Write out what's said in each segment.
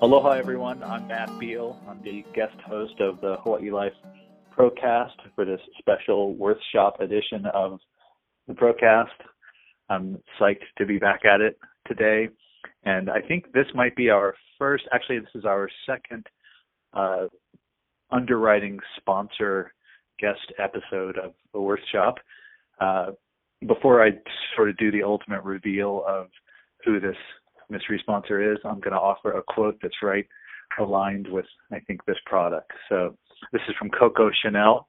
Aloha, everyone. I'm Matt Beal. I'm the guest host of the Hawaii Life Procast for this special workshop edition of the Procast. I'm psyched to be back at it today. And I think this might be our first, actually, this is our second uh, underwriting sponsor guest episode of the workshop. Uh, before I sort of do the ultimate reveal of who this mystery sponsor is, I'm going to offer a quote that's right aligned with, I think, this product. So this is from Coco Chanel,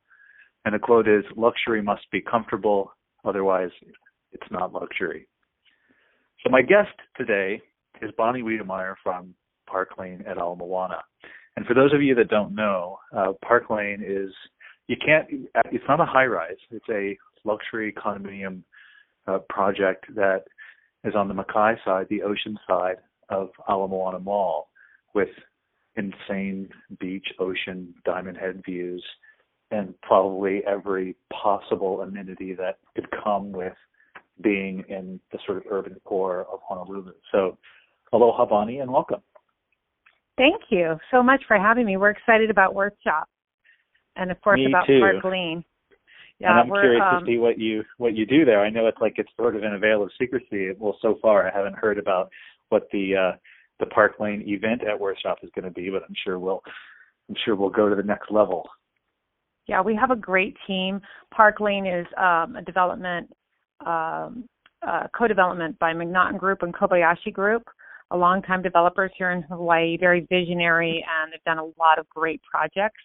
and the quote is Luxury must be comfortable, otherwise, it's not luxury. So my guest today is Bonnie Wiedemeyer from Park Lane at Ala Moana. And for those of you that don't know, uh, Park Lane is you can't. It's not a high rise. It's a luxury condominium uh, project that is on the Makai side, the ocean side of Ala Moana Mall, with insane beach, ocean, diamond head views, and probably every possible amenity that could come with being in the sort of urban core of Honolulu. So, aloha, Bonnie, and welcome. Thank you so much for having me. We're excited about Worthshop, and of course Me about too. Park Lane. Yeah, and I'm curious um, to see what you what you do there. I know it's like it's sort of in a veil of secrecy. Well, so far I haven't heard about what the uh, the Park Lane event at Worthshop is going to be, but I'm sure we'll I'm sure we'll go to the next level. Yeah, we have a great team. Park Lane is um, a development um, uh, co-development by McNaughton Group and Kobayashi Group, a longtime developers here in Hawaii, very visionary, and they've done a lot of great projects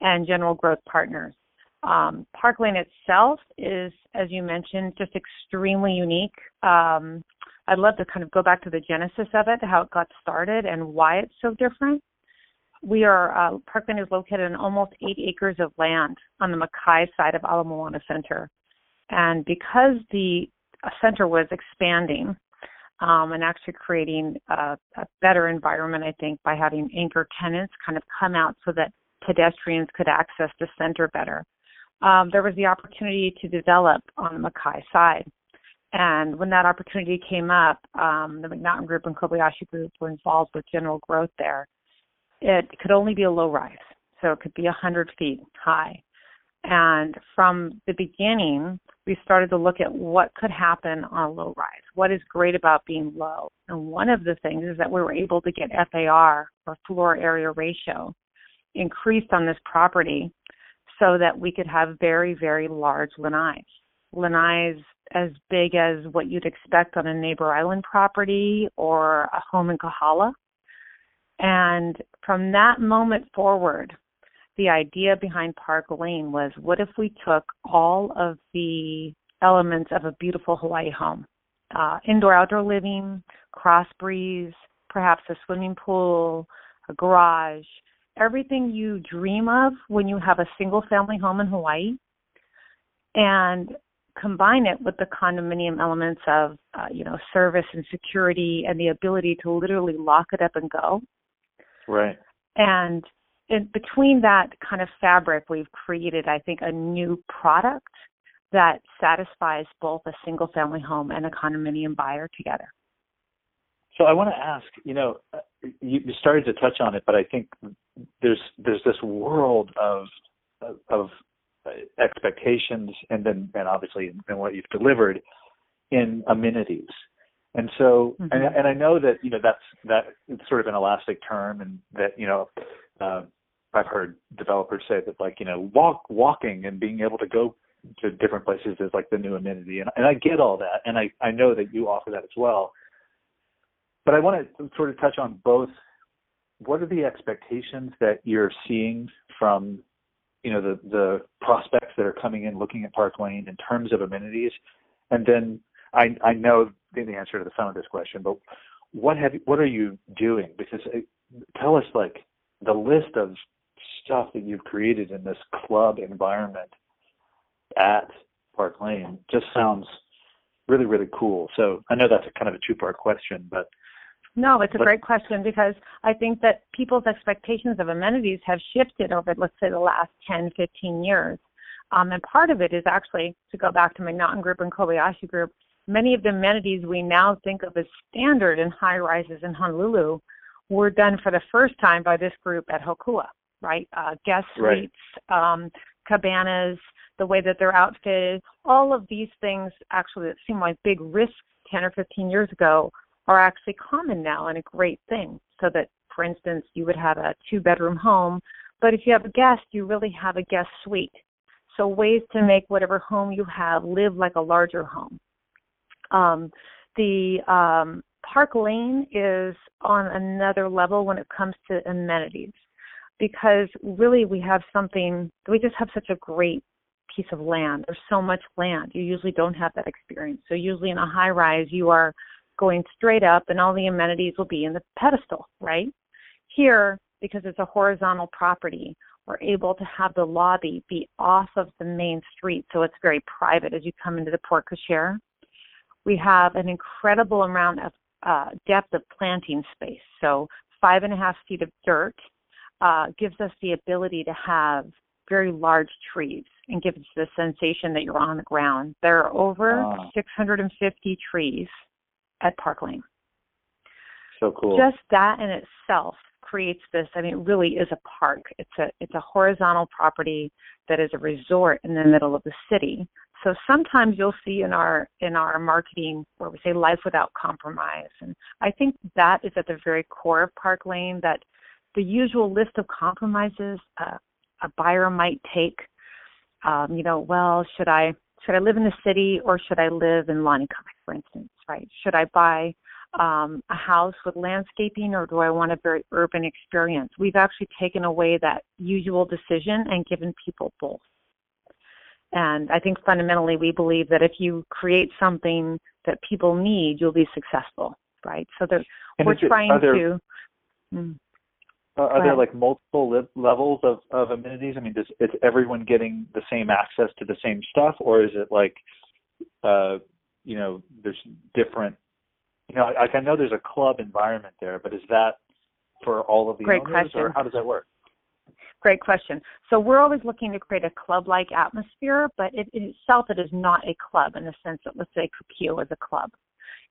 and General Growth Partners. Um, Park Lane itself is, as you mentioned, just extremely unique. Um, I'd love to kind of go back to the genesis of it, how it got started, and why it's so different. We are uh, Park Lane is located on almost eight acres of land on the Makai side of Ala Moana Center, and because the center was expanding um, and actually creating a, a better environment, I think, by having anchor tenants kind of come out so that pedestrians could access the center better. Um, there was the opportunity to develop on the Makai side. And when that opportunity came up, um, the McNaughton Group and Kobayashi Group were involved with general growth there. It could only be a low rise, so it could be 100 feet high. And from the beginning, we started to look at what could happen on a low rise. What is great about being low? And one of the things is that we were able to get FAR, or floor area ratio, increased on this property so that we could have very, very large lanais. Lanais as big as what you'd expect on a neighbor island property or a home in Kahala. And from that moment forward, the idea behind Park Lane was what if we took all of the elements of a beautiful Hawaii home uh, indoor outdoor living, cross breeze, perhaps a swimming pool, a garage, everything you dream of when you have a single family home in Hawaii, and combine it with the condominium elements of uh, you know service and security and the ability to literally lock it up and go. Right. And in between that kind of fabric, we've created, I think, a new product that satisfies both a single family home and a condominium buyer together. So I want to ask, you know, you, you started to touch on it, but I think there's there's this world of of expectations, and then and obviously in what you've delivered in amenities. And so, mm-hmm. and, and I know that you know that's that it's sort of an elastic term, and that you know, uh, I've heard developers say that like you know, walk walking and being able to go to different places is like the new amenity, and and I get all that, and I I know that you offer that as well. But I want to sort of touch on both. What are the expectations that you're seeing from, you know, the the prospects that are coming in looking at Park Lane in terms of amenities, and then I I know the answer to the some of this question, but what have what are you doing? Because uh, tell us like the list of stuff that you've created in this club environment at Park Lane just sounds really really cool. So I know that's a kind of a two part question, but no, it's a great question because I think that people's expectations of amenities have shifted over, let's say, the last 10, 15 years. Um, and part of it is actually, to go back to McNaughton Group and Kobayashi Group, many of the amenities we now think of as standard in high rises in Honolulu were done for the first time by this group at Hokua, right? Uh, guest suites, right. um, cabanas, the way that they're outfitted, all of these things actually that seem like big risks 10 or 15 years ago are actually common now and a great thing. So that, for instance, you would have a two bedroom home, but if you have a guest, you really have a guest suite. So ways to make whatever home you have live like a larger home. Um, the um, Park Lane is on another level when it comes to amenities because really we have something, we just have such a great piece of land. There's so much land. You usually don't have that experience. So usually in a high rise, you are going straight up and all the amenities will be in the pedestal, right? Here, because it's a horizontal property, we're able to have the lobby be off of the main street so it's very private as you come into the porte cochere. We have an incredible amount of uh, depth of planting space. So five and a half feet of dirt uh, gives us the ability to have very large trees and gives the sensation that you're on the ground. There are over 650 trees at Park Lane. So cool. Just that in itself creates this. I mean, it really is a park. It's a it's a horizontal property that is a resort in the middle of the city. So sometimes you'll see in our in our marketing where we say life without compromise, and I think that is at the very core of Park Lane. That the usual list of compromises uh, a buyer might take. Um, you know, well, should I should I live in the city or should I live in Lanikai, for instance, right? Should I buy um, a house with landscaping or do I want a very urban experience? We've actually taken away that usual decision and given people both. And I think fundamentally we believe that if you create something that people need, you'll be successful, right? So that we're trying there, to. Mm, are there like multiple li- levels of, of amenities? I mean, does is everyone getting the same access to the same stuff, or is it like, uh, you know, there's different you know, like I know there's a club environment there, but is that for all of the Great owners, question. or how does that work? Great question. So we're always looking to create a club-like atmosphere, but it, in itself it is not a club in the sense that let's say Kukio is a club.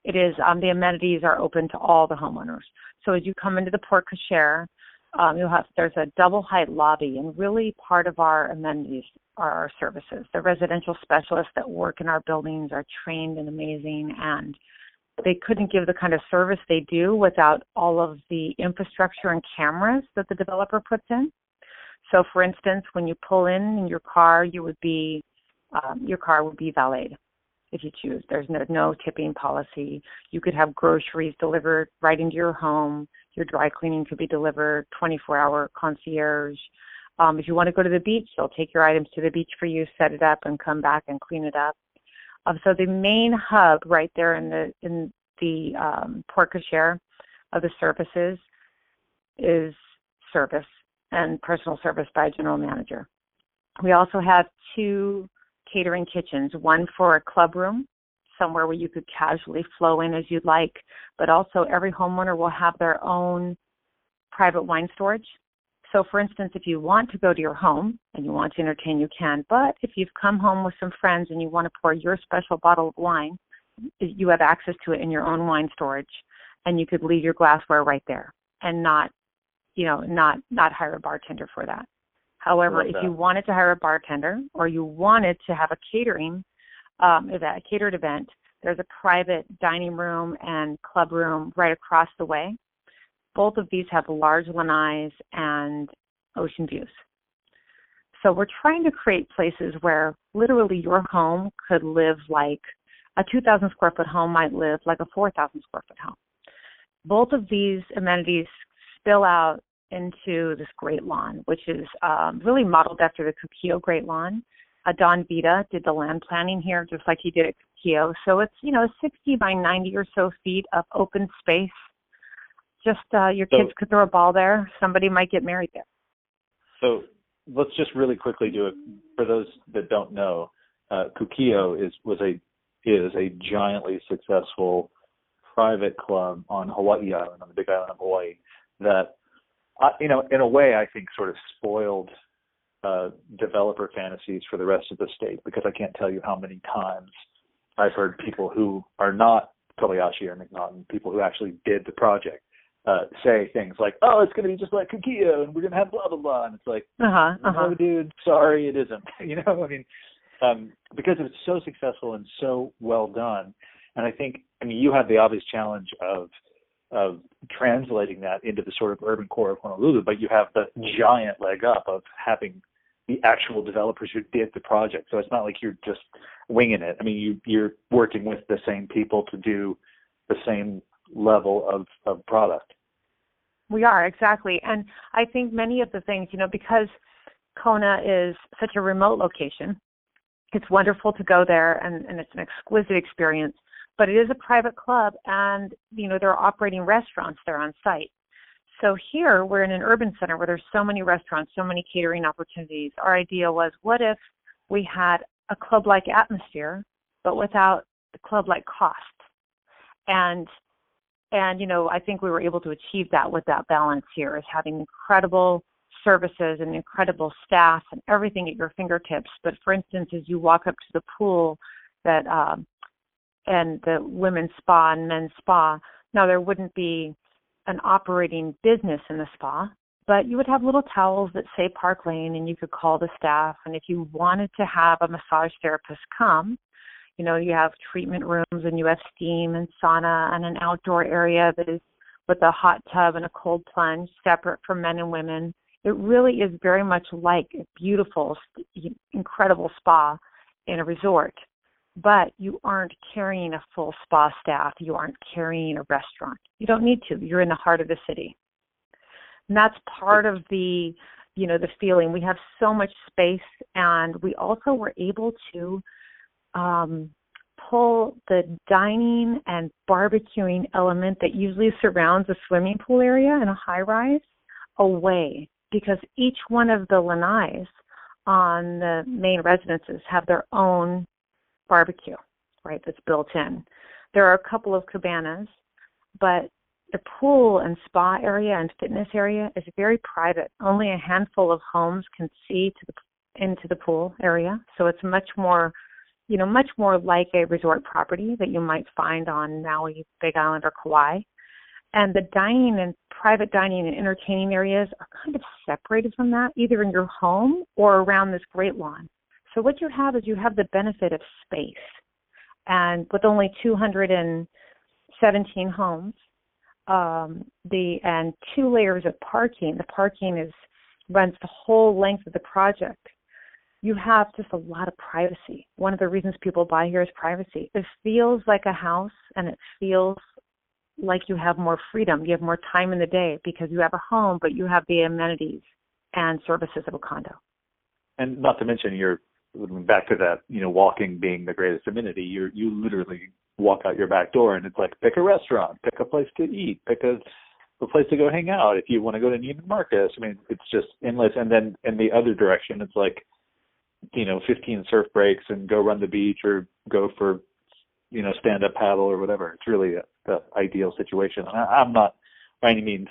It is um, the amenities are open to all the homeowners. So as you come into the porte cochere, um, you'll have there's a double height lobby, and really part of our amenities are our services. The residential specialists that work in our buildings are trained and amazing, and they couldn't give the kind of service they do without all of the infrastructure and cameras that the developer puts in. So, for instance, when you pull in in your car, you would be um, your car would be valeted if you choose. There's no, no tipping policy. You could have groceries delivered right into your home. Your dry cleaning could be delivered 24-hour concierge. Um, if you want to go to the beach, they'll take your items to the beach for you, set it up, and come back and clean it up. Um, so the main hub right there in the in the um, porte cochere of the services is service and personal service by a general manager. We also have two catering kitchens, one for a club room, somewhere where you could casually flow in as you'd like, but also every homeowner will have their own private wine storage so, for instance, if you want to go to your home and you want to entertain, you can. But if you've come home with some friends and you want to pour your special bottle of wine, you have access to it in your own wine storage, and you could leave your glassware right there and not, you know, not not hire a bartender for that. However, if you wanted to hire a bartender or you wanted to have a catering um, event, a catered event, there's a private dining room and club room right across the way both of these have large lanais and ocean views. So we're trying to create places where literally your home could live like a 2,000 square foot home might live like a 4,000 square foot home. Both of these amenities spill out into this great lawn, which is um, really modeled after the Kukio Great Lawn. Uh, Don Vita did the land planning here, just like he did at Kukio. So it's you know 60 by 90 or so feet of open space just uh, your so, kids could throw a ball there. Somebody might get married there. So let's just really quickly do it for those that don't know. Uh, Kukio is was a is a giantly successful private club on Hawaii Island, on the Big Island of Hawaii, that uh, you know, in a way, I think sort of spoiled uh, developer fantasies for the rest of the state because I can't tell you how many times I've heard people who are not Kobayashi or McNaughton, people who actually did the project, uh, say things like, "Oh, it's going to be just like Kukio, and we're going to have blah blah blah," and it's like, uh-huh, uh-huh. "No, dude, sorry, it isn't." you know, I mean, um, because it's so successful and so well done, and I think, I mean, you have the obvious challenge of of translating that into the sort of urban core of Honolulu, but you have the giant leg up of having the actual developers who did the project. So it's not like you're just winging it. I mean, you you're working with the same people to do the same level of of product. We are exactly, and I think many of the things, you know, because Kona is such a remote location, it's wonderful to go there, and and it's an exquisite experience. But it is a private club, and you know there are operating restaurants there on site. So here we're in an urban center where there's so many restaurants, so many catering opportunities. Our idea was, what if we had a club-like atmosphere, but without the club-like cost? And and you know, I think we were able to achieve that with that balance here, is having incredible services and incredible staff and everything at your fingertips. But for instance, as you walk up to the pool, that um, and the women's spa and men's spa, now there wouldn't be an operating business in the spa, but you would have little towels that say Park Lane and you could call the staff. And if you wanted to have a massage therapist come, you know, you have treatment rooms and you have steam and sauna and an outdoor area that is with a hot tub and a cold plunge separate for men and women. It really is very much like a beautiful, incredible spa in a resort but you aren't carrying a full spa staff. You aren't carrying a restaurant. You don't need to. You're in the heart of the city. And that's part of the, you know, the feeling. We have so much space and we also were able to um, pull the dining and barbecuing element that usually surrounds a swimming pool area in a high rise away because each one of the lanais on the main residences have their own barbecue, right, that's built in. There are a couple of cabanas, but the pool and spa area and fitness area is very private. Only a handful of homes can see to the, into the pool area, so it's much more, you know, much more like a resort property that you might find on Maui, Big Island, or Kauai. And the dining and private dining and entertaining areas are kind of separated from that, either in your home or around this great lawn. So what you have is you have the benefit of space. And with only 217 homes, um, the and two layers of parking, the parking is runs the whole length of the project. You have just a lot of privacy. One of the reasons people buy here is privacy. It feels like a house and it feels like you have more freedom. You have more time in the day because you have a home, but you have the amenities and services of a condo. And not to mention you're back to that, you know, walking being the greatest amenity, you you literally walk out your back door and it's like pick a restaurant, pick a place to eat, pick a a place to go hang out. If you want to go to Neiman Marcus, I mean, it's just endless. And then in the other direction, it's like, you know, 15 surf breaks and go run the beach or go for, you know, stand up paddle or whatever. It's really the ideal situation. I, I'm not by any means,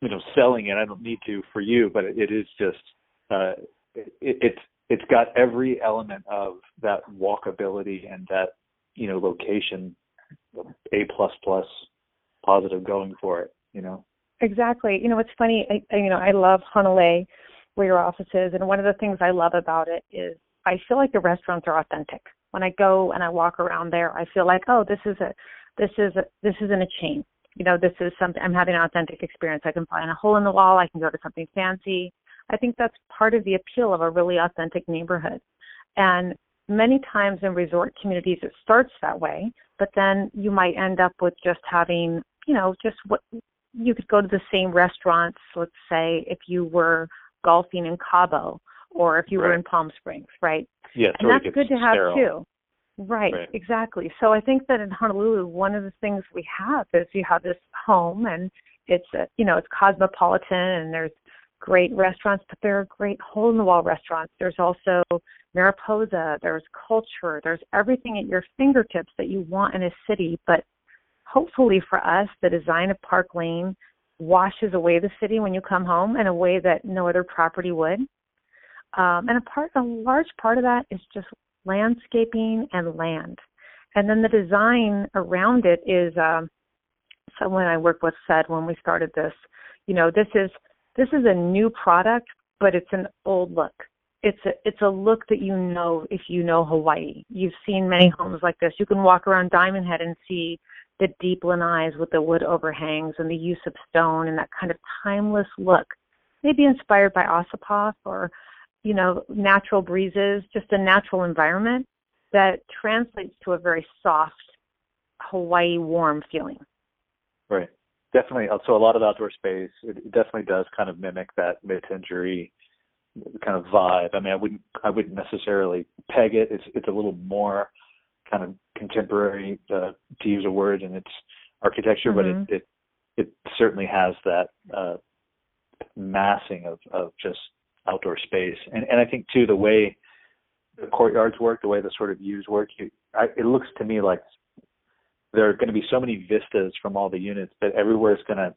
you know, selling it. I don't need to for you, but it, it is just, uh, it, it's it's got every element of that walkability and that you know location a plus plus positive going for it you know? Exactly. You know it's funny I, you know i love honolulu where your office is and one of the things i love about it is i feel like the restaurants are authentic. When i go and i walk around there i feel like oh this is a this is a this isn't a chain. You know this is something i'm having an authentic experience. I can find a hole in the wall i can go to something fancy I think that's part of the appeal of a really authentic neighborhood. And many times in resort communities, it starts that way, but then you might end up with just having, you know, just what you could go to the same restaurants, let's say, if you were golfing in Cabo or if you right. were in Palm Springs, right? Yeah, and that's good to have sterile. too. Right, right, exactly. So I think that in Honolulu, one of the things we have is you have this home and it's a, you know it's cosmopolitan and there's great restaurants, but there are great hole in the wall restaurants. There's also Mariposa, there's culture, there's everything at your fingertips that you want in a city. But hopefully for us, the design of Park Lane washes away the city when you come home in a way that no other property would. Um, and a part, a large part of that is just landscaping and land. And then the design around it is um, someone I work with said when we started this, you know, this is this is a new product, but it's an old look. It's a it's a look that you know if you know Hawaii. You've seen many homes like this. You can walk around Diamond Head and see the deep lanais with the wood overhangs and the use of stone and that kind of timeless look. Maybe inspired by Ossipoff or, you know, natural breezes, just a natural environment that translates to a very soft Hawaii warm feeling. Right. Definitely. So a lot of outdoor space, it definitely does kind of mimic that mid-century kind of vibe. I mean, I wouldn't, I wouldn't necessarily peg it. It's, it's a little more kind of contemporary, uh, to use a word in its architecture, mm-hmm. but it, mm-hmm. it, it certainly has that, uh, massing of, of just outdoor space. And, and I think too, the way the courtyards work, the way the sort of views work, you, I, it looks to me like there are going to be so many vistas from all the units that everywhere is going to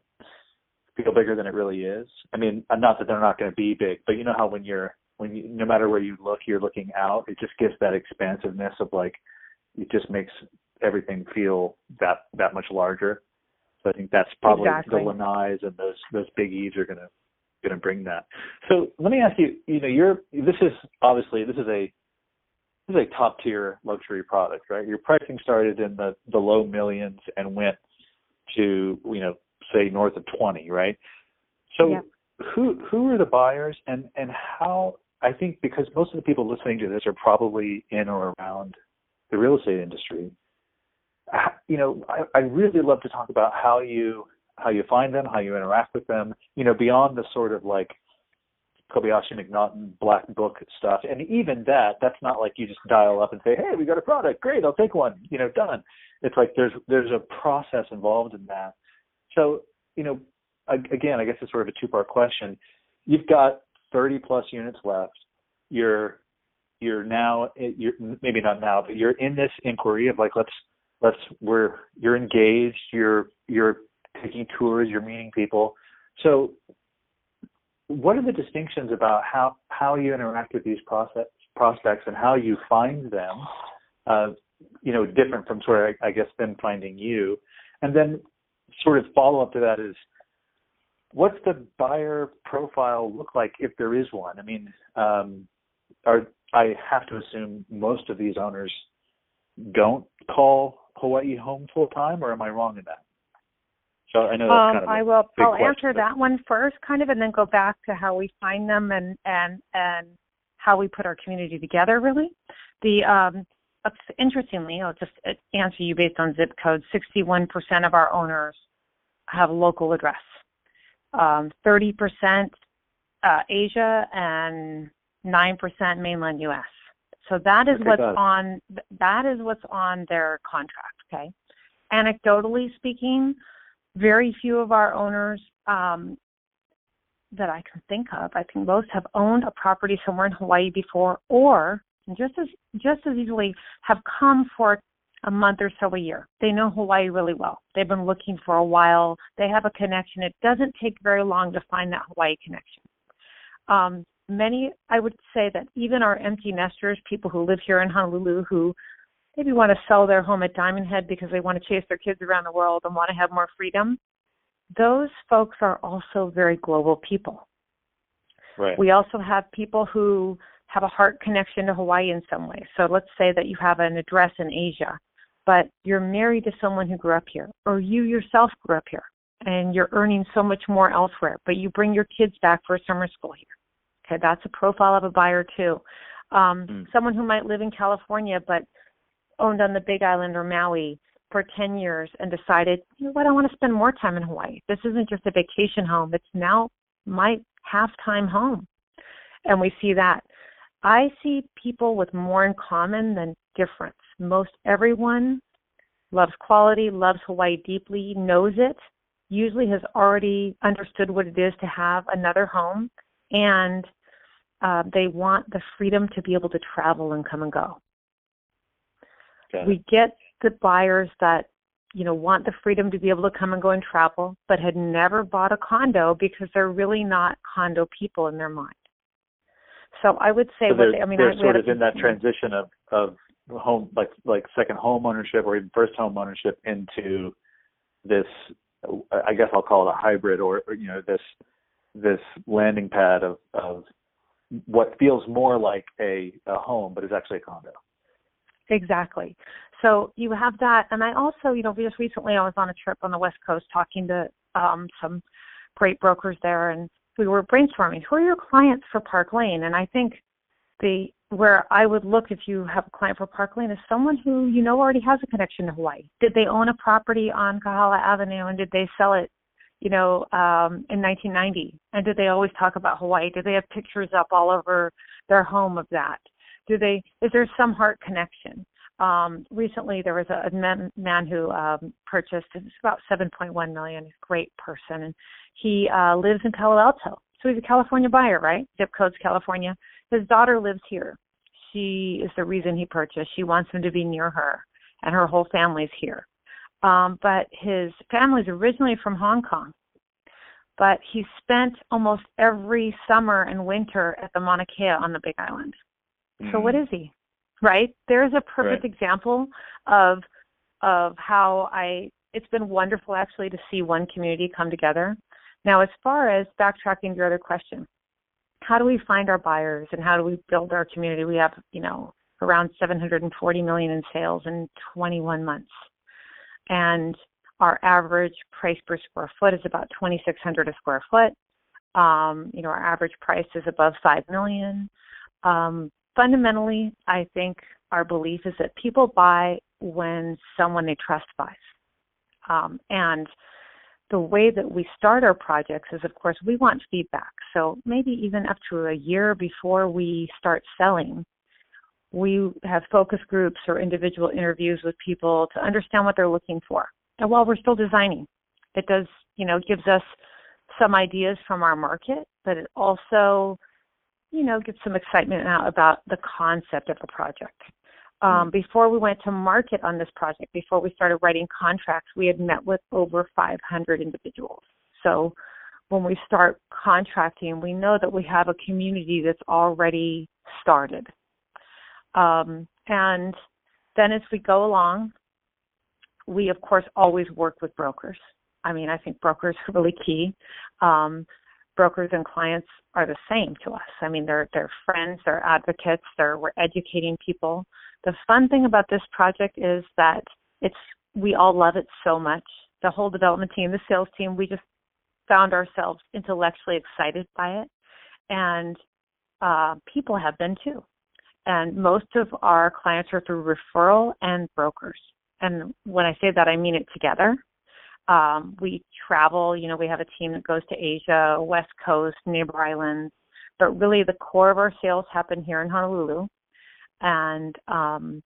feel bigger than it really is. I mean, not that they're not going to be big, but you know how when you're when you, no matter where you look, you're looking out. It just gives that expansiveness of like, it just makes everything feel that that much larger. So I think that's probably exactly. the lanais and those those big eaves are going to going to bring that. So let me ask you. You know, you're this is obviously this is a this is a top tier luxury product, right? Your pricing started in the the low millions and went to you know say north of 20, right? So yeah. who who are the buyers and and how I think because most of the people listening to this are probably in or around the real estate industry. You know, I, I really love to talk about how you how you find them, how you interact with them. You know, beyond the sort of like Kobayashi McNaughton Black Book stuff. And even that, that's not like you just dial up and say, "Hey, we got a product, great, I'll take one." You know, done. It's like there's there's a process involved in that. So, you know, again, I guess it's sort of a two-part question. You've got 30 plus units left. You're you're now you're maybe not now, but you're in this inquiry of like let's let's we're you're engaged. You're you're taking tours. You're meeting people. So what are the distinctions about how how you interact with these process, prospects and how you find them? Uh, you know, different from sort of I guess them finding you, and then sort of follow up to that is what's the buyer profile look like if there is one? I mean, um, are I have to assume most of these owners don't call Hawaii home full time, or am I wrong in that? So I know that's um, kind of I will. I'll question, answer but... that one first, kind of, and then go back to how we find them and and and how we put our community together. Really, the um, interestingly, I'll just uh, answer you based on zip code. Sixty-one percent of our owners have local address. Um, thirty percent uh, Asia and nine percent mainland U.S. So that is okay, what's on. That is what's on their contract. Okay. Anecdotally speaking, very few of our owners um, that I can think of, I think most have owned a property somewhere in Hawaii before, or just as just as easily have come for a month or so a year. They know Hawaii really well. They've been looking for a while. They have a connection. It doesn't take very long to find that Hawaii connection. Um, many, I would say that even our empty nesters, people who live here in Honolulu who maybe want to sell their home at Diamond Head because they want to chase their kids around the world and want to have more freedom, those folks are also very global people. Right. We also have people who have a heart connection to Hawaii in some way. So let's say that you have an address in Asia, but you're married to someone who grew up here, or you yourself grew up here, and you're earning so much more elsewhere, but you bring your kids back for summer school here. Okay, that's a profile of a buyer too. Um, mm. Someone who might live in California but owned on the Big Island or Maui for 10 years and decided, you know what, I want to spend more time in Hawaii. This isn't just a vacation home, it's now my half time home. And we see that. I see people with more in common than difference. Most everyone loves quality, loves Hawaii deeply, knows it, usually has already understood what it is to have another home, and uh, they want the freedom to be able to travel and come and go we get the buyers that you know want the freedom to be able to come and go and travel but had never bought a condo because they're really not condo people in their mind so i would say so they're, they, i mean they're I, sort of in that transition of of home like like second home ownership or even first home ownership into this I guess I'll call it a hybrid or, or you know this this landing pad of of what feels more like a, a home but is actually a condo. Exactly. So you have that, and I also, you know, just recently I was on a trip on the West Coast talking to um, some great brokers there, and we were brainstorming who are your clients for Park Lane, and I think the where I would look if you have a client for Park Lane is someone who you know already has a connection to Hawaii. Did they own a property on Kahala Avenue, and did they sell it you know, um, in 1990? And did they always talk about Hawaii? Do they have pictures up all over their home of that? Do they? Is there some heart connection? Um, recently, there was a, man, man who um, purchased. It's about 7.1 million. He's a great person, and he uh, lives in Palo Alto. So he's a California buyer, right? Zip code's California. His daughter lives here. She is the reason he purchased. She wants him to be near her, and her whole family's here. Um, but his family's originally from Hong Kong. But he spent almost every summer and winter at the Mauna Kea on the Big Island. Mm-hmm. So what mm-hmm. he? Right? There's a perfect right. example of of how I it's been wonderful actually to see one community come together. Now as far as backtracking to your other question, how do we find our buyers and how do we build our community? We have, you know, around 740 million in sales in 21 months and our average price per square foot is about 2600 a square foot um, you know our average price is above 5 million um, fundamentally i think our belief is that people buy when someone they trust buys um, and the way that we start our projects is of course we want feedback so maybe even up to a year before we start selling we have focus groups or individual interviews with people to understand what they're looking for. And while we're still designing, it does, you know, gives us some ideas from our market, but it also, you know, get some excitement out about the concept of a project. Um, mm-hmm. before we went to market on this project, before we started writing contracts, we had met with over 500 individuals. So when we start contracting, we know that we have a community that's already started. Um, and then as we go along, we of course always work with brokers. I mean, I think brokers are really key. Um, brokers and clients are the same to us. I mean, they're they're friends, they're advocates, they're we're educating people. The fun thing about this project is that it's we all love it so much. The whole development team, the sales team, we just found ourselves intellectually excited by it, and uh, people have been too and most of our clients are through referral and brokers. And when I say that, I mean it together. Um, we travel, you know, we have a team that goes to Asia, West Coast, neighbor islands, but really the core of our sales happen here in Honolulu. And um,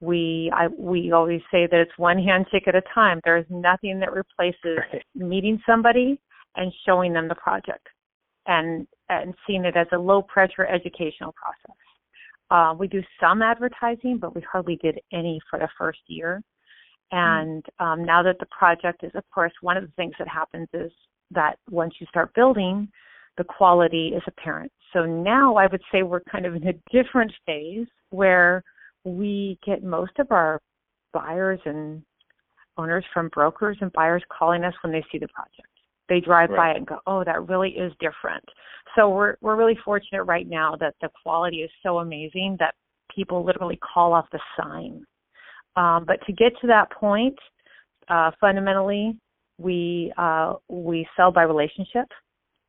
we I, we always say that it's one handshake at a time. There's nothing that replaces right. meeting somebody and showing them the project and and seeing it as a low pressure educational process. Uh, we do some advertising, but we hardly did any for the first year. Hmm. And um, now that the project is, of course, one of the things that happens is that once you start building, the quality is apparent. So now I would say we're kind of in a different phase where we get most of our buyers and owners from brokers and buyers calling us when they see the project they drive right. by it and go, "Oh, that really is different." So we're we're really fortunate right now that the quality is so amazing that people literally call off the sign. Um, but to get to that point, uh, fundamentally, we uh, we sell by relationship,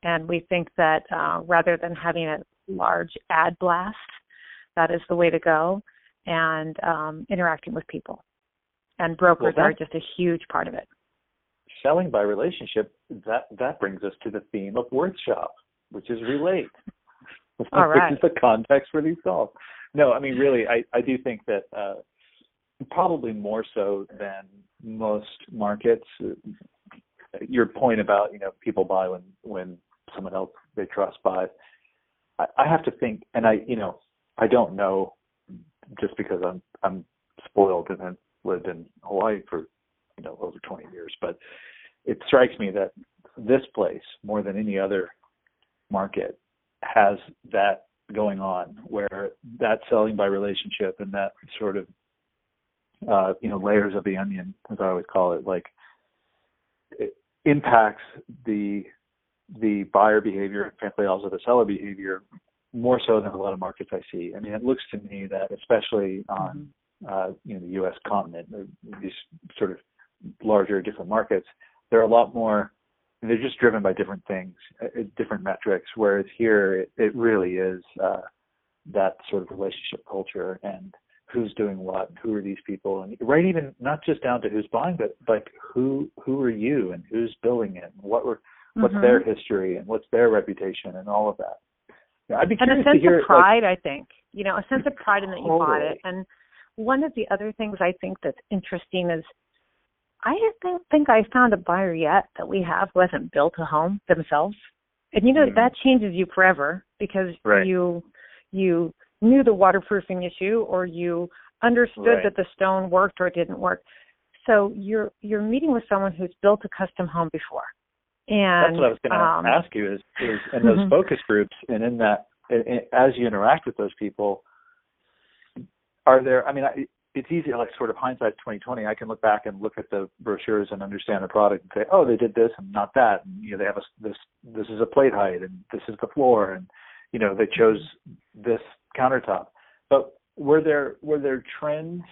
and we think that uh, rather than having a large ad blast, that is the way to go, and um, interacting with people. And brokers well, are just a huge part of it selling by relationship, that that brings us to the theme of workshop, which is relate. All right. which is the context for these calls. No, I mean really, I I do think that uh, probably more so than most markets. Your point about you know people buy when when someone else they trust buys. I, I have to think, and I you know I don't know just because I'm I'm spoiled and I've lived in Hawaii for you know over 20 years, but it strikes me that this place more than any other market has that going on where that selling by relationship and that sort of uh, you know layers of the onion as I always call it like impacts the the buyer behavior and frankly also the seller behavior more so than a lot of markets I see. I mean, it looks to me that especially on mm-hmm. uh, you know the U.S. continent, these sort of larger different markets, they're a lot more. They're just driven by different things, uh, uh, different metrics. Whereas here, it, it really is uh, that sort of relationship culture and who's doing what, who are these people, and right even not just down to who's buying, but like who who are you and who's building it, and what were what's mm-hmm. their history and what's their reputation and all of that. I'd be and a sense hear, of pride, like, I think. You know, a sense of pride in that you totally. bought it. And one of the other things I think that's interesting is I don't think I found a buyer yet that we have who hasn't built a home themselves. And you know mm-hmm. that changes you forever because right. you you knew the waterproofing issue or you understood right. that the stone worked or it didn't work. So you're you're meeting with someone who's built a custom home before. And that's what I was going to um, ask you is, is in those focus groups and in that as you interact with those people, are there? I mean, I, it's easy, like sort of hindsight 2020. I can look back and look at the brochures and understand the product and say, oh, they did this and not that, and you know, they have a, this. This is a plate height, and this is the floor, and you know, they chose this countertop. But were there were there trends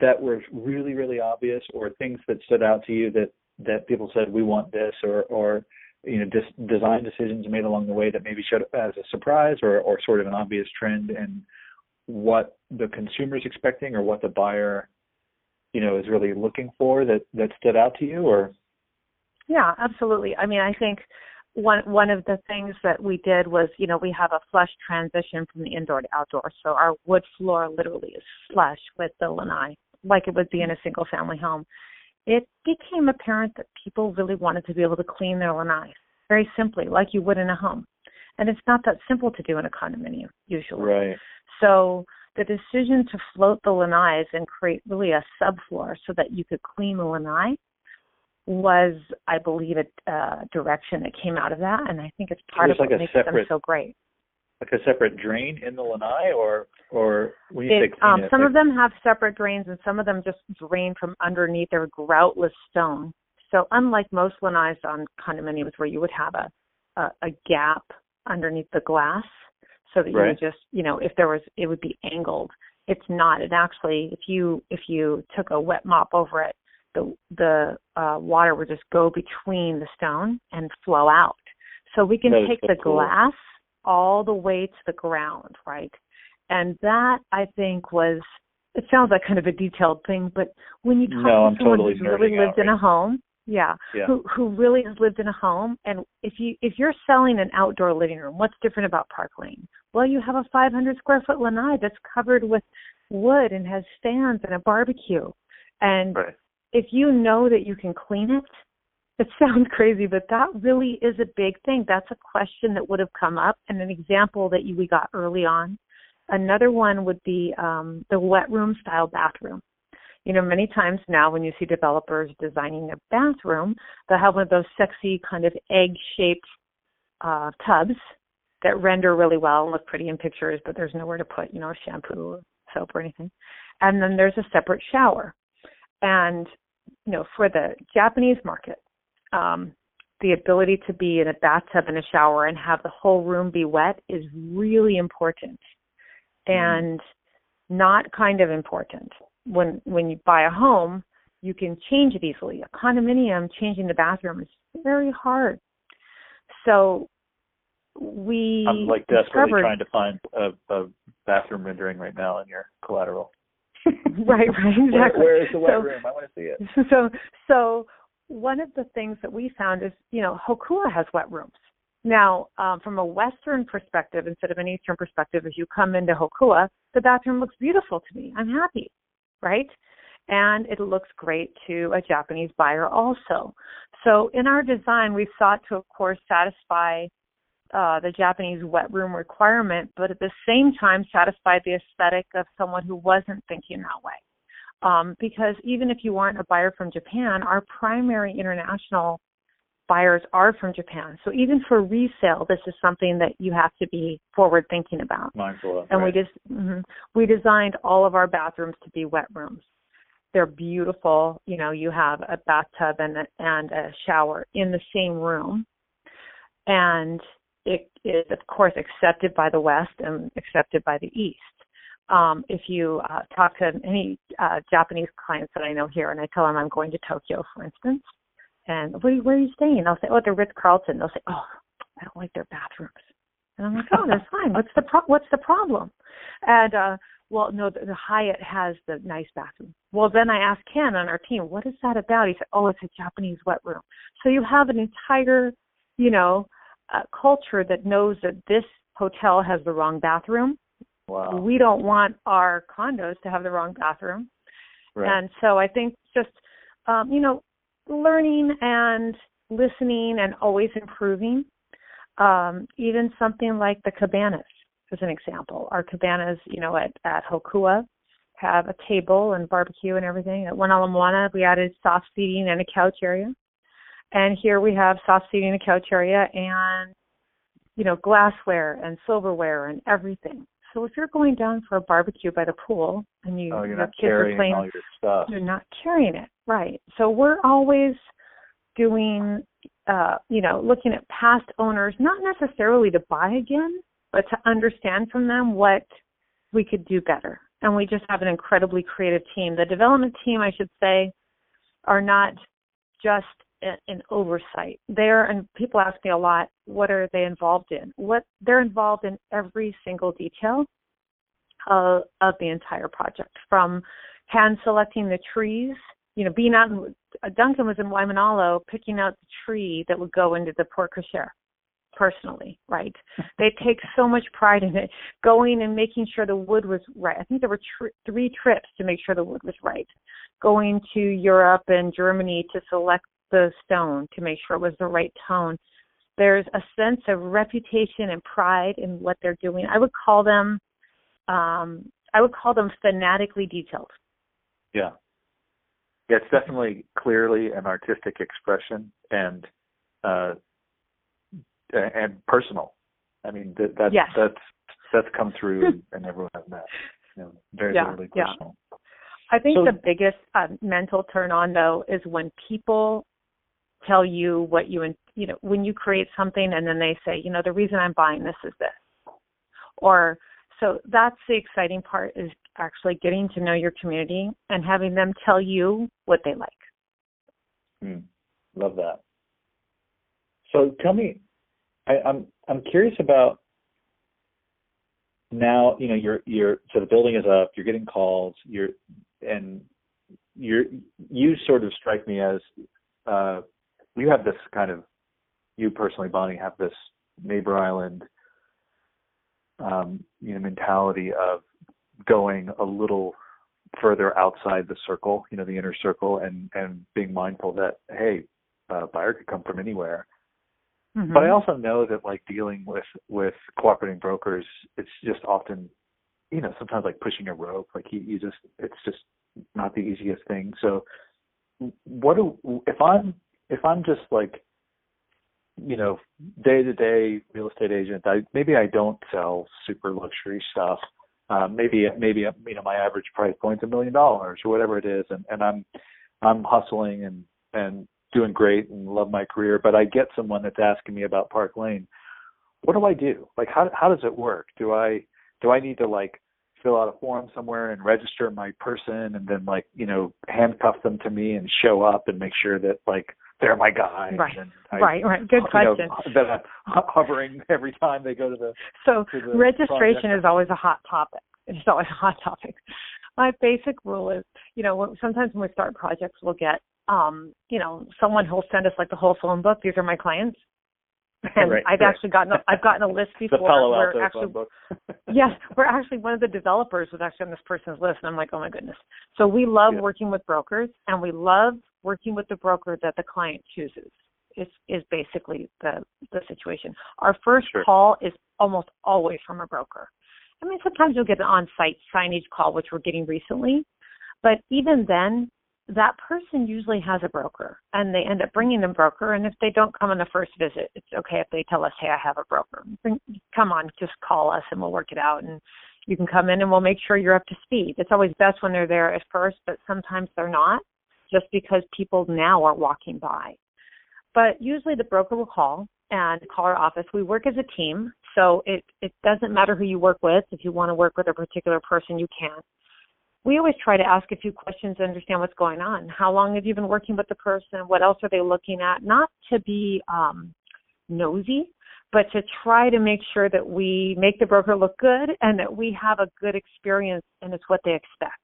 that were really really obvious, or things that stood out to you that that people said we want this, or or you know dis- design decisions made along the way that maybe showed up as a surprise or or sort of an obvious trend in what the consumer is expecting or what the buyer you know is really looking for that that stood out to you or yeah absolutely i mean i think one one of the things that we did was you know we have a flush transition from the indoor to outdoor so our wood floor literally is flush with the lanai like it would be in a single family home it became apparent that people really wanted to be able to clean their lanai very simply, like you would in a home. And it's not that simple to do in a condominium, usually. Right. So the decision to float the lanais and create really a subfloor so that you could clean the lanai was, I believe, a uh, direction that came out of that, and I think it's part of like what makes separate, them so great like a separate drain in the lanai, or or when you it, say clean um, it, some like, of them have separate drains, and some of them just drain from underneath their groutless stone. So unlike most lanais on condominiums where you would have a a, a gap underneath the glass, so that you would just you know if there was it would be angled. It's not. It actually if you if you took a wet mop over it, the the uh, water would just go between the stone and flow out. So we can take so the cool. glass all the way to the ground, right? And that I think was it sounds like kind of a detailed thing, but when you talk no, to someone totally who's really lived out, in a home, yeah, yeah, who who really has lived in a home, and if you if you're selling an outdoor living room, what's different about Park Lane? Well, you have a 500 square foot lanai that's covered with wood and has stands and a barbecue, and right. If you know that you can clean it, it sounds crazy, but that really is a big thing. That's a question that would have come up, and an example that you, we got early on. Another one would be um, the wet room style bathroom. You know, many times now when you see developers designing a bathroom, they'll have one of those sexy kind of egg-shaped uh, tubs that render really well and look pretty in pictures, but there's nowhere to put, you know, shampoo or soap or anything. And then there's a separate shower. And you know, for the Japanese market, um, the ability to be in a bathtub and a shower and have the whole room be wet is really important mm-hmm. and not kind of important when when you buy a home you can change it easily a condominium changing the bathroom is very hard so we I'm like desperately discovered, trying to find a, a bathroom rendering right now in your collateral. right, right, exactly. where, is the wet so, room? I want to see it. So, so one of the things that we found is, you know, Hokua has wet rooms. Now, um, from a Western perspective instead of an Eastern perspective, as you come into Hokua, the bathroom looks beautiful to me. I'm happy, right? And it looks great to a Japanese buyer also. So in our design, we sought to, of course, satisfy uh, the Japanese wet room requirement, but at the same time satisfy the aesthetic of someone who wasn't thinking that way um, because even if you aren't a buyer from Japan, our primary international buyers are from Japan. So even for resale, this is something that you have to be forward thinking about. Mindful of. And right. we just mm-hmm, we designed all of our bathrooms to be wet rooms. they're beautiful. You know, you have a bathtub and a, and a shower in the same room, and it is of course accepted by the West and accepted by the East. Um, if you uh, talk to any uh, Japanese clients that I know here, and I tell them I'm going to Tokyo, for instance, and where, where are you staying? They'll say, oh, the Ritz Carlton. They'll say, oh, I don't like their bathrooms. And I'm like, oh, that's fine. What's the pro- what's the problem? And uh, well, no, the, the Hyatt has the nice bathroom. Well, then I asked Ken on our team, what is that about? He said, oh, it's a Japanese wet room. So you have an entire, you know, uh, culture that knows that this hotel has the wrong bathroom. Wow. We don't want our condos to have the wrong bathroom. Right. And so I think just, um, you know, learning and listening and always improving. Um, even something like the cabanas, as an example. Our cabanas, you know, at, at Hokua have a table and barbecue and everything. At One Ala Moana, we added soft seating and a couch area. And here we have soft seating and a couch area and, you know, glassware and silverware and everything. So if you're going down for a barbecue by the pool and you oh, you're your not kids are playing all your stuff. you're not carrying it right so we're always doing uh you know looking at past owners not necessarily to buy again but to understand from them what we could do better and we just have an incredibly creative team the development team i should say are not just an oversight. There and people ask me a lot what are they involved in? What they're involved in every single detail of, of the entire project from hand selecting the trees you know being out in duncan was in waimanalo picking out the tree that would go into the porte cochere personally right? They take so much pride in it going and making sure the wood was right. I think there were tr- three trips to make sure the wood was right. Going to europe and germany to select the stone to make sure it was the right tone. There's a sense of reputation and pride in what they're doing. I would call them um, I would call them fanatically detailed. Yeah. Yeah, it's definitely clearly an artistic expression and uh and personal. I mean that that's yes. that's that's come through and everyone. You know, very yeah, literally yeah. I think So- the biggest uh, mental turn on though is when people tell you what you in- you know when you create something and then they say you know the reason I'm buying this is this or so that's the exciting part is actually getting to know your community and having them tell you what they like. Mm, love that. So tell me, I, I'm I'm curious about now. You know, you're you're so the building is up. You're getting calls. You're and you're you sort of strike me as uh, you have this kind of you personally, Bonnie, have this neighbor island um, you know mentality of going a little further outside the circle, you know, the inner circle, and and being mindful that hey, a buyer could come from anywhere. Mm-hmm. But I also know that like dealing with with cooperating brokers, it's just often, you know, sometimes like pushing a rope. Like you, you just, it's just not the easiest thing. So, what do if I'm if I'm just like, you know, day to day real estate agent, I maybe I don't sell super luxury stuff. Um, maybe maybe you know my average price point's a million dollars or whatever it is, and and I'm I'm hustling and and doing great and love my career, but I get someone that's asking me about Park Lane. What do I do? Like how how does it work? Do I do I need to like fill out a form somewhere and register my person and then like, you know, handcuff them to me and show up and make sure that like they're my guys. Right. I, right, right. Good you know, question. that I'm hovering every time they go to the So to the registration project. is always a hot topic. It's always a hot topic. My basic rule is, you know, sometimes when we start projects, we'll get, um, you know, someone who'll send us like the whole phone book. These are my clients, and Right, I've right. actually gotten, a, I've gotten a list before where actually phone book. yes, we're actually one of the developers was actually on this person's list, and I'm like, oh my goodness. So we love Yeah. working with brokers, and we love working with the broker that the client chooses. Is is basically the the situation. Our first Sure. call is almost always from a broker. I mean, sometimes you'll get an on-site signage call, which we're getting recently, but even then, that person usually has a broker, and they end up bringing the broker. And if they don't come on the first visit, it's okay if they tell us, "Hey, I have a broker. Bring, come on, just call us, and we'll work it out." And You can come in and we'll make sure you're up to speed. It's always best when they're there at first, but sometimes they're not just because people now are walking by. But usually the broker will call and call our office. We work as a team, so it, it doesn't matter who you work with. If you want to work with a particular person, you can. We always try to ask a few questions to understand what's going on. How long have you been working with the person? What else are they looking at? Not to be um, nosy, but to try to make sure that we make the broker look good and that we have a good experience and it's what they expect.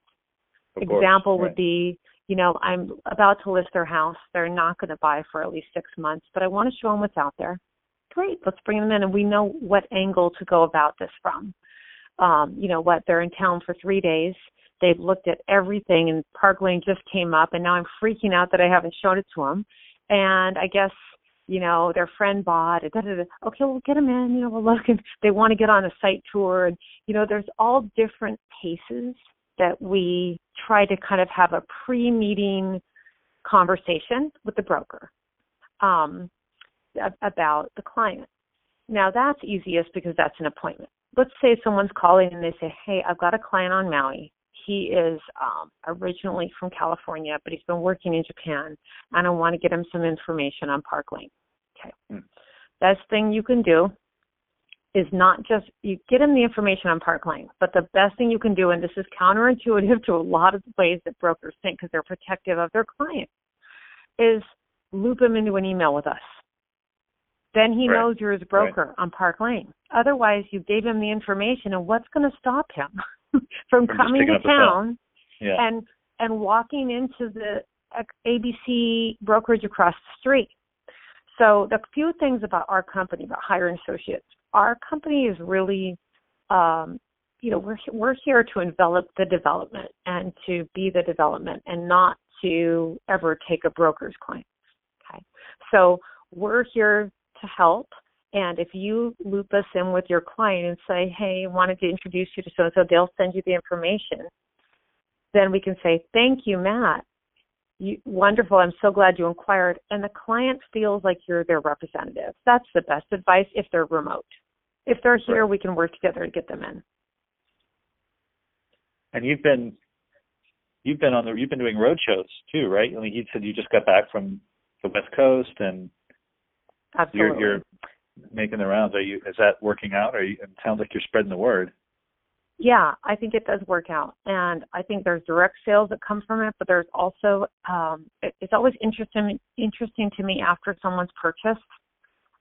Of Example course, would right. be, you know, I'm about to list their house. They're not going to buy for at least six months, but I want to show them what's out there. Great, let's bring them in, and we know what angle to go about this from. Um, you know what? They're in town for three days. They've looked at everything, and Park Lane just came up, and now I'm freaking out that I haven't shown it to them. And I guess you know, their friend bought it. Da, da, da. Okay, we'll get them in. You know, we'll look and they want to get on a site tour. And, you know, there's all different paces that we try to kind of have a pre-meeting conversation with the broker um, about the client. Now that's easiest because that's an appointment. Let's say someone's calling and they say, "Hey, I've got a client on Maui. He is um, originally from California, but he's been working in Japan, and I want to get him some information on Park Lane." Okay, Hmm. best thing you can do is not just you get him the information on Park Lane, but the best thing you can do, and this is counterintuitive to a lot of the ways that brokers think because they're protective of their client, is loop him into an email with us. Then he Right. knows you're his broker on Park Lane. Otherwise, you gave him the information, and what's going to stop him from From coming to up the phone. town Yeah. and and walking into the uh, ABC brokerage across the street? So the few things about our company, about hiring Associates, our company is really, um, you know, we're we're here to envelop the development and to be the development, and not to ever take a broker's client. Okay, so we're here to help. And if you loop us in with your client and say, "Hey, I wanted to introduce you to so and so," they'll send you the information. Then we can say, "Thank you, Matt. You, wonderful. I'm so glad you inquired." And the client feels like you're their representative. That's the best advice if they're remote. If they're here, Right. we can work together to get them in. And you've been you've been on the you've been doing road shows too, right? I mean, you said you just got back from the West Coast and Absolutely. you're you're making the rounds. Are you is that working out? Or you, it sounds like you're spreading the word. Yeah, I think it does work out, and I think there's direct sales that come from it, but there's also um, it, it's always interesting interesting to me after someone's purchased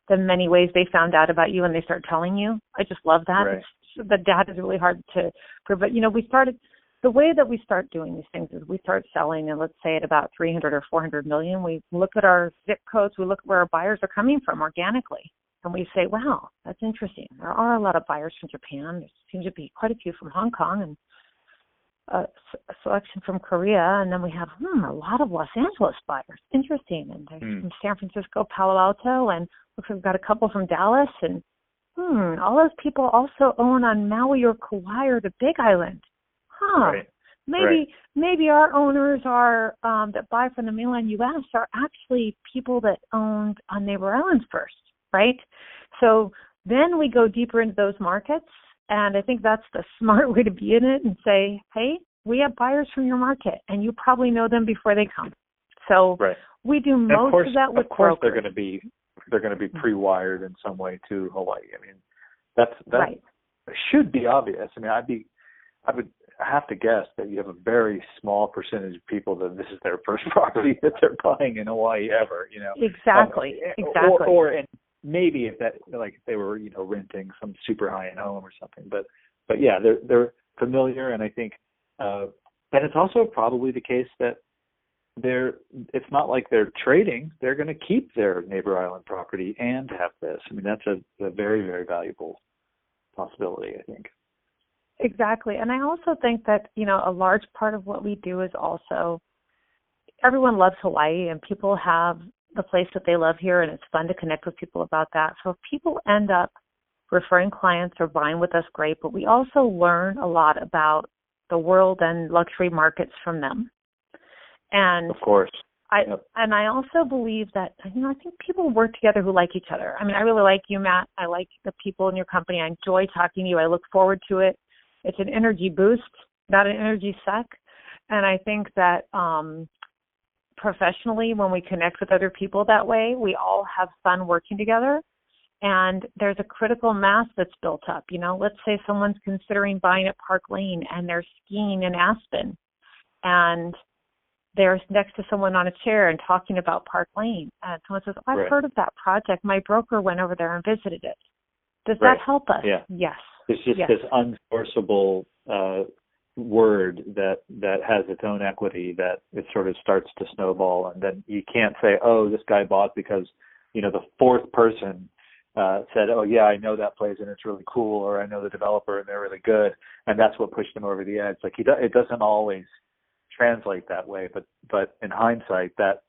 the many ways they found out about you and they start telling you. I just love that. Right. It's, the data is really hard to prove, but you know, we started the way that we start doing these things is we start selling, and let's say at about 300 or 400 million, we look at our zip codes, we look at where our buyers are coming from organically and we say, wow, that's interesting. There are a lot of buyers from Japan. There seems to be quite a few from Hong Kong and a, selection from Korea. And then we have, hmm, a lot of Los Angeles buyers. Interesting. And there's Hmm. from San Francisco, Palo Alto, and looks like we've got a couple from Dallas. And hmm, all those people also own on Maui or Kauai or the Big Island. Huh. Right. Maybe Right. maybe our owners are um that buy from the mainland US are actually people that owned on neighbor islands first, right? So then we go deeper into those markets and I think that's the smart way to be in it and say, Hey, we have buyers from your market and you probably know them before they come. So Right. we do And most of course, that with of course they're going to be they're going to be pre-wired in some way to Hawaii. I mean, that's that right. should be obvious. I mean, I'd be I would have to guess that you have a very small percentage of people that this is their first property that they're buying in Hawaii ever. You know, Exactly. Um, exactly. Or, or and maybe if that like if they were you know renting some super high end home or something. But but yeah, they're they're familiar, and I think uh, and it's also probably the case that they're it's not like they're trading. They're going to keep their neighbor island property and have this. I mean, that's a, a very very valuable possibility. I think. Exactly. And I also think that, you know, a large part of what we do is also everyone loves Hawaii and people have the place that they love here and it's fun to connect with people about that. So if people end up referring clients or buying with us, great, but we also learn a lot about the world and luxury markets from them. And Of course. I Yep. and I also believe that you know I think people work together who like each other. I mean, I really like you, Matt. I like the people in your company. I enjoy talking to you. I look forward to it. it's an energy boost, not an energy suck. And I think that um professionally when we connect with other people that way, we all have fun working together and there's a critical mass that's built up. You know, let's say someone's considering buying at Park Lane and they're skiing in Aspen and they're next to someone on a chair and talking about Park Lane. And someone says, I've right. heard of that project. My broker went over there and visited it. Does Right. that help us? Yeah. Yes. It's just Yes. this unforceable uh, word that that has its own equity that it sort of starts to snowball, and then you can't say, "Oh, this guy bought because you know the fourth person uh, said, "Oh yeah, I know that place and it's really cool," or "I know the developer and they're really good," and that's what pushed him over the edge. Like he, do, it doesn't always translate that way, but but in hindsight, that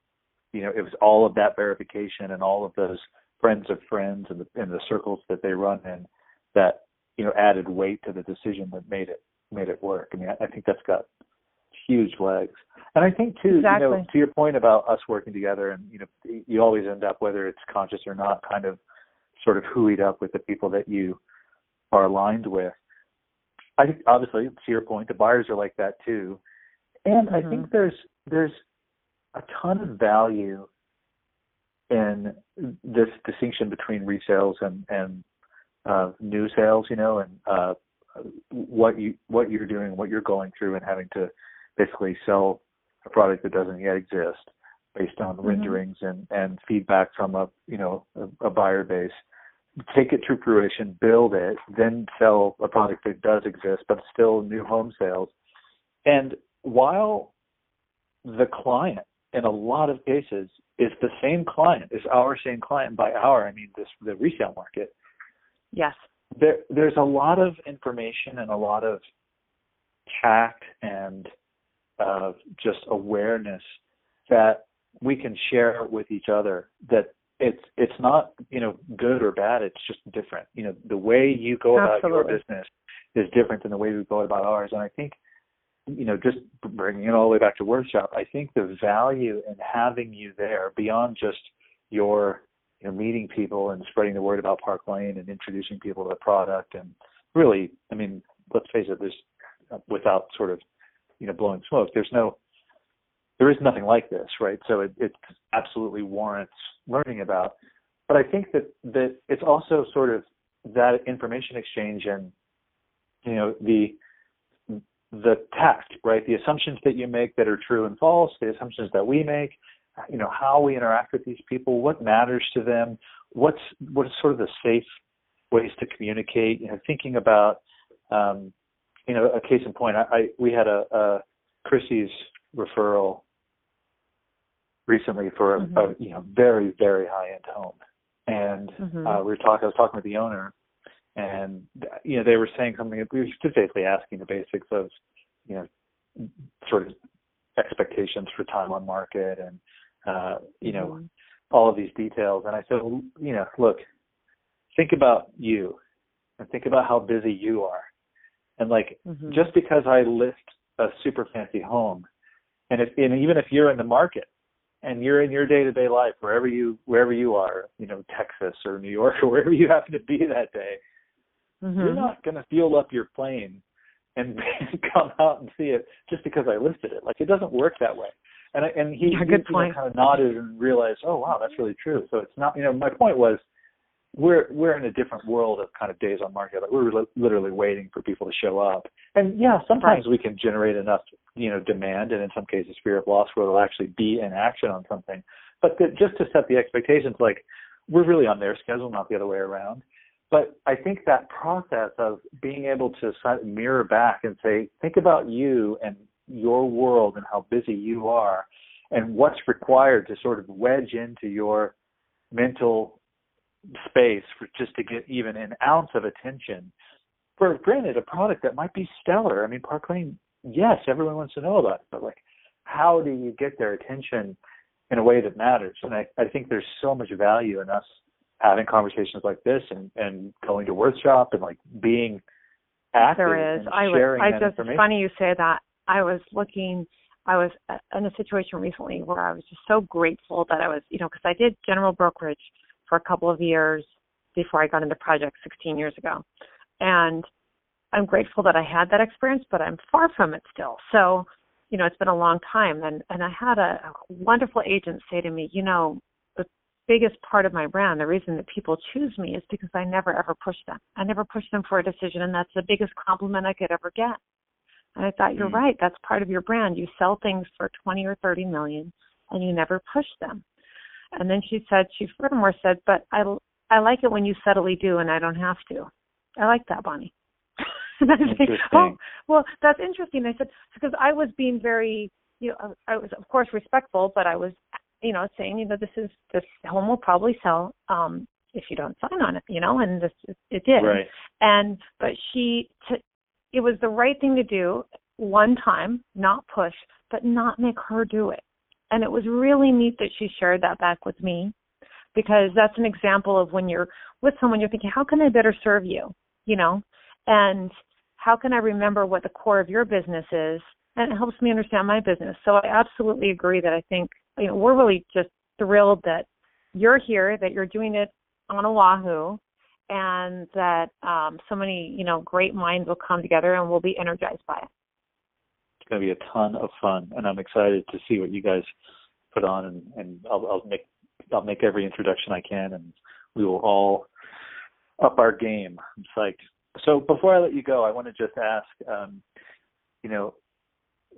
you know it was all of that verification and all of those friends of friends and the and the circles that they run in that you know added weight to the decision that made it made it work. I mean, I, I think that's got huge legs. And I think too, you know, to your point about us working together, and you know, you always end up whether it's conscious or not, kind of sort of hooeyed up with the people that you are aligned with. I think obviously to your point, the buyers are like that too. And I think there's there's a ton of value in this distinction between resales and and uh, new sales, you know, and uh, what you what you're doing, what you're going through, and having to basically sell a product that doesn't yet exist based on Mhm. renderings and and feedback from a you know a, a buyer base. Take it to fruition, build it, then sell a product that does exist, but still new home sales. And while the client in a lot of cases is the same client, is our same client by our, I mean this the resale market. Yes. There there's a lot of information and a lot of tact and uh, just awareness that we can share with each other that it's it's not you know good or bad. It's just different. You know the way you go about your business is different than the way we go about ours. And i think you know just bringing it all the way back to workshop i think the value in having you there beyond just your you know meeting people and spreading the word about park lane and introducing people to the product. And really i mean let's face it there's without sort of you know blowing smoke there's no there is nothing like this right? So it, it absolutely warrants learning about. But i think that that it's also sort of that information exchange and you know the the tact right? The assumptions that you make that are true and false the assumptions that we make you know how we interact with these people what matters to them what's what is sort of the safe ways to communicate you know thinking about um you know a case in point i, I we had a, a Christie's referral recently for a, Mhm. a you know very very high end home and Mhm. uh we were talking i was talking with the owner and you know they were saying something we were just basically asking the basics of you know sort of expectations for time on market and uh you know Mhm. all of these details and i said well, you know look think about you and think about how busy you are and like Mhm. just because i list a super fancy home and if and even if you're in the market and you're in your day to day life wherever you wherever you are you know texas or new york or wherever you happen to be that day Mhm. you're not going to fuel up your plane and come out and see it just because I listed it. Like it doesn't work that way. And I, and he, Yeah, he good you know, point. kind of nodded and realized, oh wow, that's really true. So it's not, you know, my point was, we're we're in a different world of kind of days on market. Like we're li- literally waiting for people to show up. And yeah, sometimes we can generate enough, you know, demand, and in some cases, fear of loss, where they'll actually be in action on something. But the, just to set the expectations, like we're really on their schedule, not the other way around. But I think that process of being able to mirror back and say, think about you and your world and how busy you are, and what's required to sort of wedge into your mental space for just to get even an ounce of attention. For granted, a product that might be stellar. I mean, Park Lane, yes, everyone wants to know about it, but like, how do you get their attention in a way that matters? And I, I think there's so much value in us having conversations like this and and going to workshop and like being active There is. and I was. sharing I just. It's funny you say that. I was looking. I was uh, in a situation recently where I was just so grateful that I was, you know, because I did general brokerage for a couple of years before I got into projects 16 years ago, and I'm grateful that I had that experience, but I'm far from it still. So, you know, it's been a long time and and I had a, a wonderful agent say to me, you know, the biggest part of my brand, the reason that people choose me is because I never ever push them. I never push them for a decision and that's the biggest compliment I could ever get. And I thought, you're mm-hmm. right, that's part of your brand. You sell things for 20 or 30 million and you never push them. And then she said, she furthermore said, but I, I like it when you subtly do and I don't have to. I like that, Bonnie. and I like, oh, well, that's interesting. I said, because I was being very, you know, I was of course respectful, but I was, you know, saying, you know, this is, this home will probably sell, um, if you don't sign on it, you know, and this, it did. Right. And, but she, t- it was the right thing to do one time, not push, but not make her do it. And it was really neat that she shared that back with me because that's an example of when you're with someone, you're thinking, how can I better serve you? You know, and how can I remember what the core of your business is? And it helps me understand my business. So I absolutely agree that I think, you know, we're really just thrilled that you're here, that you're doing it on Oahu, and that um, so many, you know, great minds will come together and we'll be energized by it it's going to be a ton of fun, and I'm excited to see what you guys put on, and, and I'll, I'll make I'll make every introduction I can, and we will all up our game. I'm psyched. So before I let you go, I want to just ask, um, you know,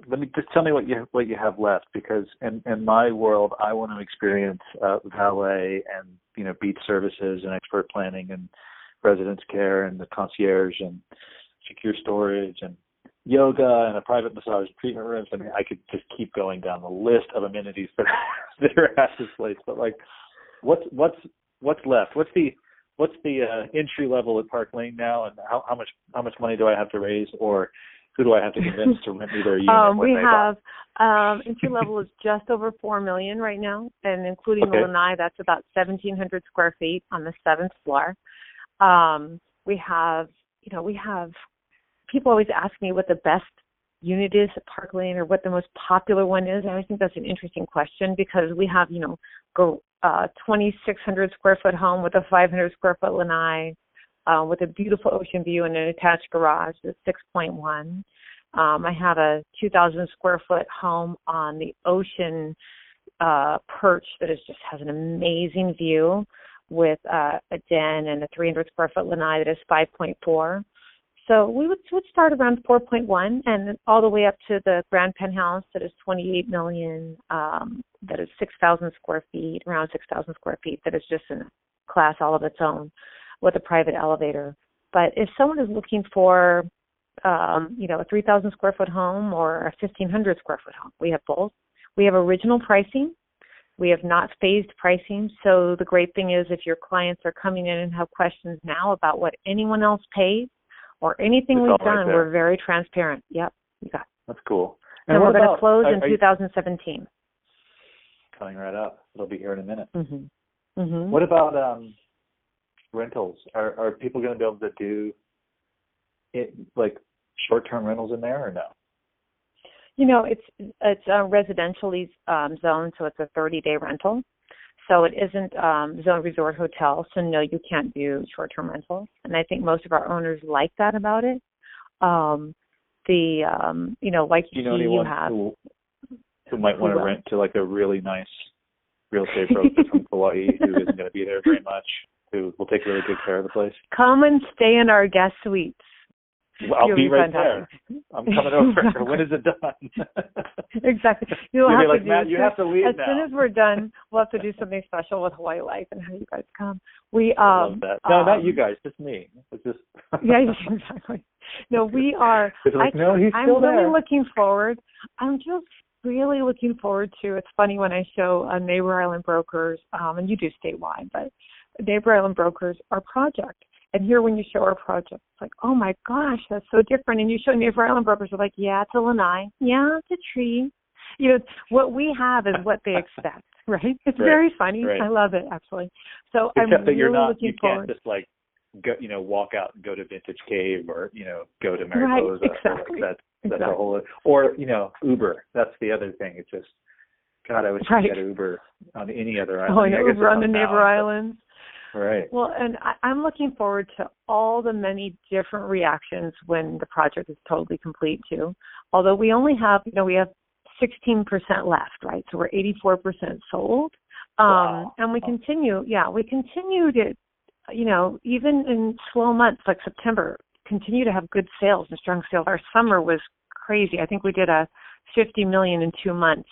let me just tell me what you what you have left because in in my world, I want to experience uh, valet and you know beach services and expert planning and residence care and the concierge and secure storage and yoga and a private massage treatment rooms. I mean, I could just keep going down the list of amenities that that are at this place. But like, what's what's what's left? What's the what's the uh, entry level at Park Lane now, and how, how much how much money do I have to raise, or who do I have to convince to rent me their unit? Um, we have um, entry level is just over four million right now, and including okay. the lanai, that's about seventeen hundred square feet on the seventh floor. Um, we have, you know, we have people always ask me what the best unit is at Park Lane or what the most popular one is. And I think that's an interesting question because we have, you know, go uh 2600 square foot home with a 500 square foot lanai, uh, with a beautiful ocean view and an attached garage that's 6.1. Um, I have a 2,000 square foot home on the ocean uh, perch that is just has an amazing view with uh, a den and a 300 square foot lanai that is 5.4. So we would, would start around 4.1 and all the way up to the grand penthouse that is 28 million, um, that is 6,000 square feet, around 6,000 square feet, that is just in a class all of its own with a private elevator. But if someone is looking for, um, you know, a 3,000 square foot home or a 1,500 square foot home, we have both. We have original pricing. We have not phased pricing. So the great thing is if your clients are coming in and have questions now about what anyone else pays, or anything it's we've done, right we're very transparent. Yep, you got. It. That's cool. And, and we're going to close are, in are 2017. Coming right up. It'll be here in a minute. Mm-hmm. Mm-hmm. What about um, rentals? Are are people going to be able to do it like short-term rentals in there or no? You know, it's it's a residentially um, zoned, so it's a 30-day rental. So it isn't um, zone resort hotel. So no, you can't do short-term rentals. And I think most of our owners like that about it. Um, the um, you know, like you, know you have who, who might want to rent to like a really nice real estate broker from Hawaii who isn't going to be there very much, who will take really good care of the place. Come and stay in our guest suites. Well, I'll be right there. I'm coming over. when is it done? exactly. You'll You'll have like, to do Matt, you have to leave as now. soon as we're done. We'll have to do something special with Hawaii Life and have you guys come. We um. I love that. No, um, not you guys. Just me. It's just. yeah, exactly. No, we are. Like, I, no, he's I'm still really there. looking forward. I'm just really looking forward to. It's funny when I show uh, Neighbor Island Brokers, um, and you do statewide, but Neighbor Island Brokers, our project and here when you show our project, it's like, oh my gosh, that's so different. And you show Neighbor Island Brokers, are like, yeah, it's a lanai. Yeah, it's a tree. You know, what we have is what they expect, right? It's right, very funny. right. I love it actually. So Except I'm that you're really not, looking you forward. can't just like go, you know, walk out and go to Vintage Cave or you know, go to Mariposa. Right, exactly. Like that, that's exactly. a whole. Or you know, Uber. That's the other thing. It's just, God, I wish right. you could get Uber on any other oh, island. Oh, yeah, I guess Uber on the Neighbor Islands. Right. Well, and I, I'm looking forward to all the many different reactions when the project is totally complete too. Although we only have, you know, we have 16% left, right? So we're 84% sold. Um, wow. and we continue, yeah, we continue to, you know, even in slow months like September, continue to have good sales and strong sales. Our summer was crazy. I think we did a 50 million in two months.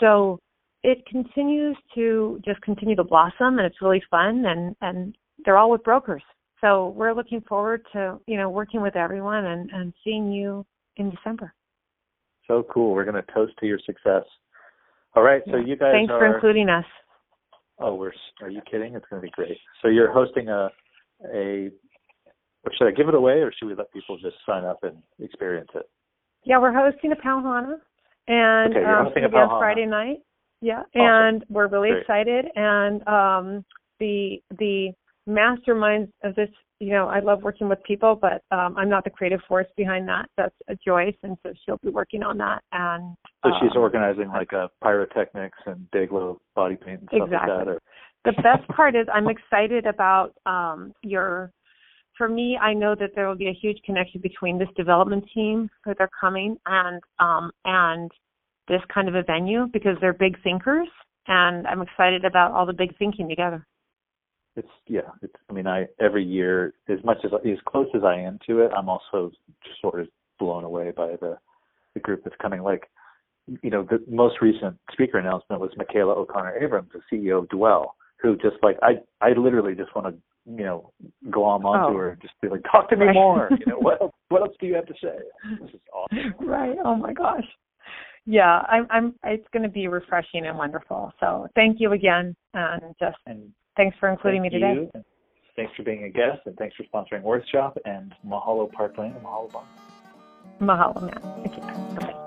So it continues to just continue to blossom and it's really fun and and they're all with brokers. So we're looking forward to you know working with everyone and and seeing you in december. So cool. We're going to toast to your success. All right so you guys thanks are, for including us. Oh we're are you kidding? It's going to be great. So you're hosting a a or should i give it away or should we let people just sign up and experience it? Yeah we're hosting a Pauhana and okay, um, hosting a on Friday night yeah, awesome. and we're really Great. excited. And um, the the masterminds of this, you know, I love working with people, but um, I'm not the creative force behind that. That's a Joyce, and so she'll be working on that. And so she's um, organizing like a pyrotechnics and day glow body paint and stuff exactly. like that. Or... The best part is I'm excited about um, your. For me, I know that there will be a huge connection between this development team that are coming and um, and this kind of a venue because they're big thinkers and I'm excited about all the big thinking together. It's yeah, it's I mean I every year as much as as close as I am to it, I'm also just sort of blown away by the the group that's coming like you know, the most recent speaker announcement was Michela O'Connor Abrams, the CEO of Dwell, who just like I I literally just want to you know glom onto oh. her and just be like talk to me right. more you know what else, what else do you have to say this is awesome right oh my gosh yeah, I'm, I'm, it's going to be refreshing and wonderful. So thank you again, and just and thanks for including thank me today. You, thanks for being a guest, and thanks for sponsoring Workshop and Mahalo Park Lane and Mahalo Bar. Mahalo, man. Thank you. Bye.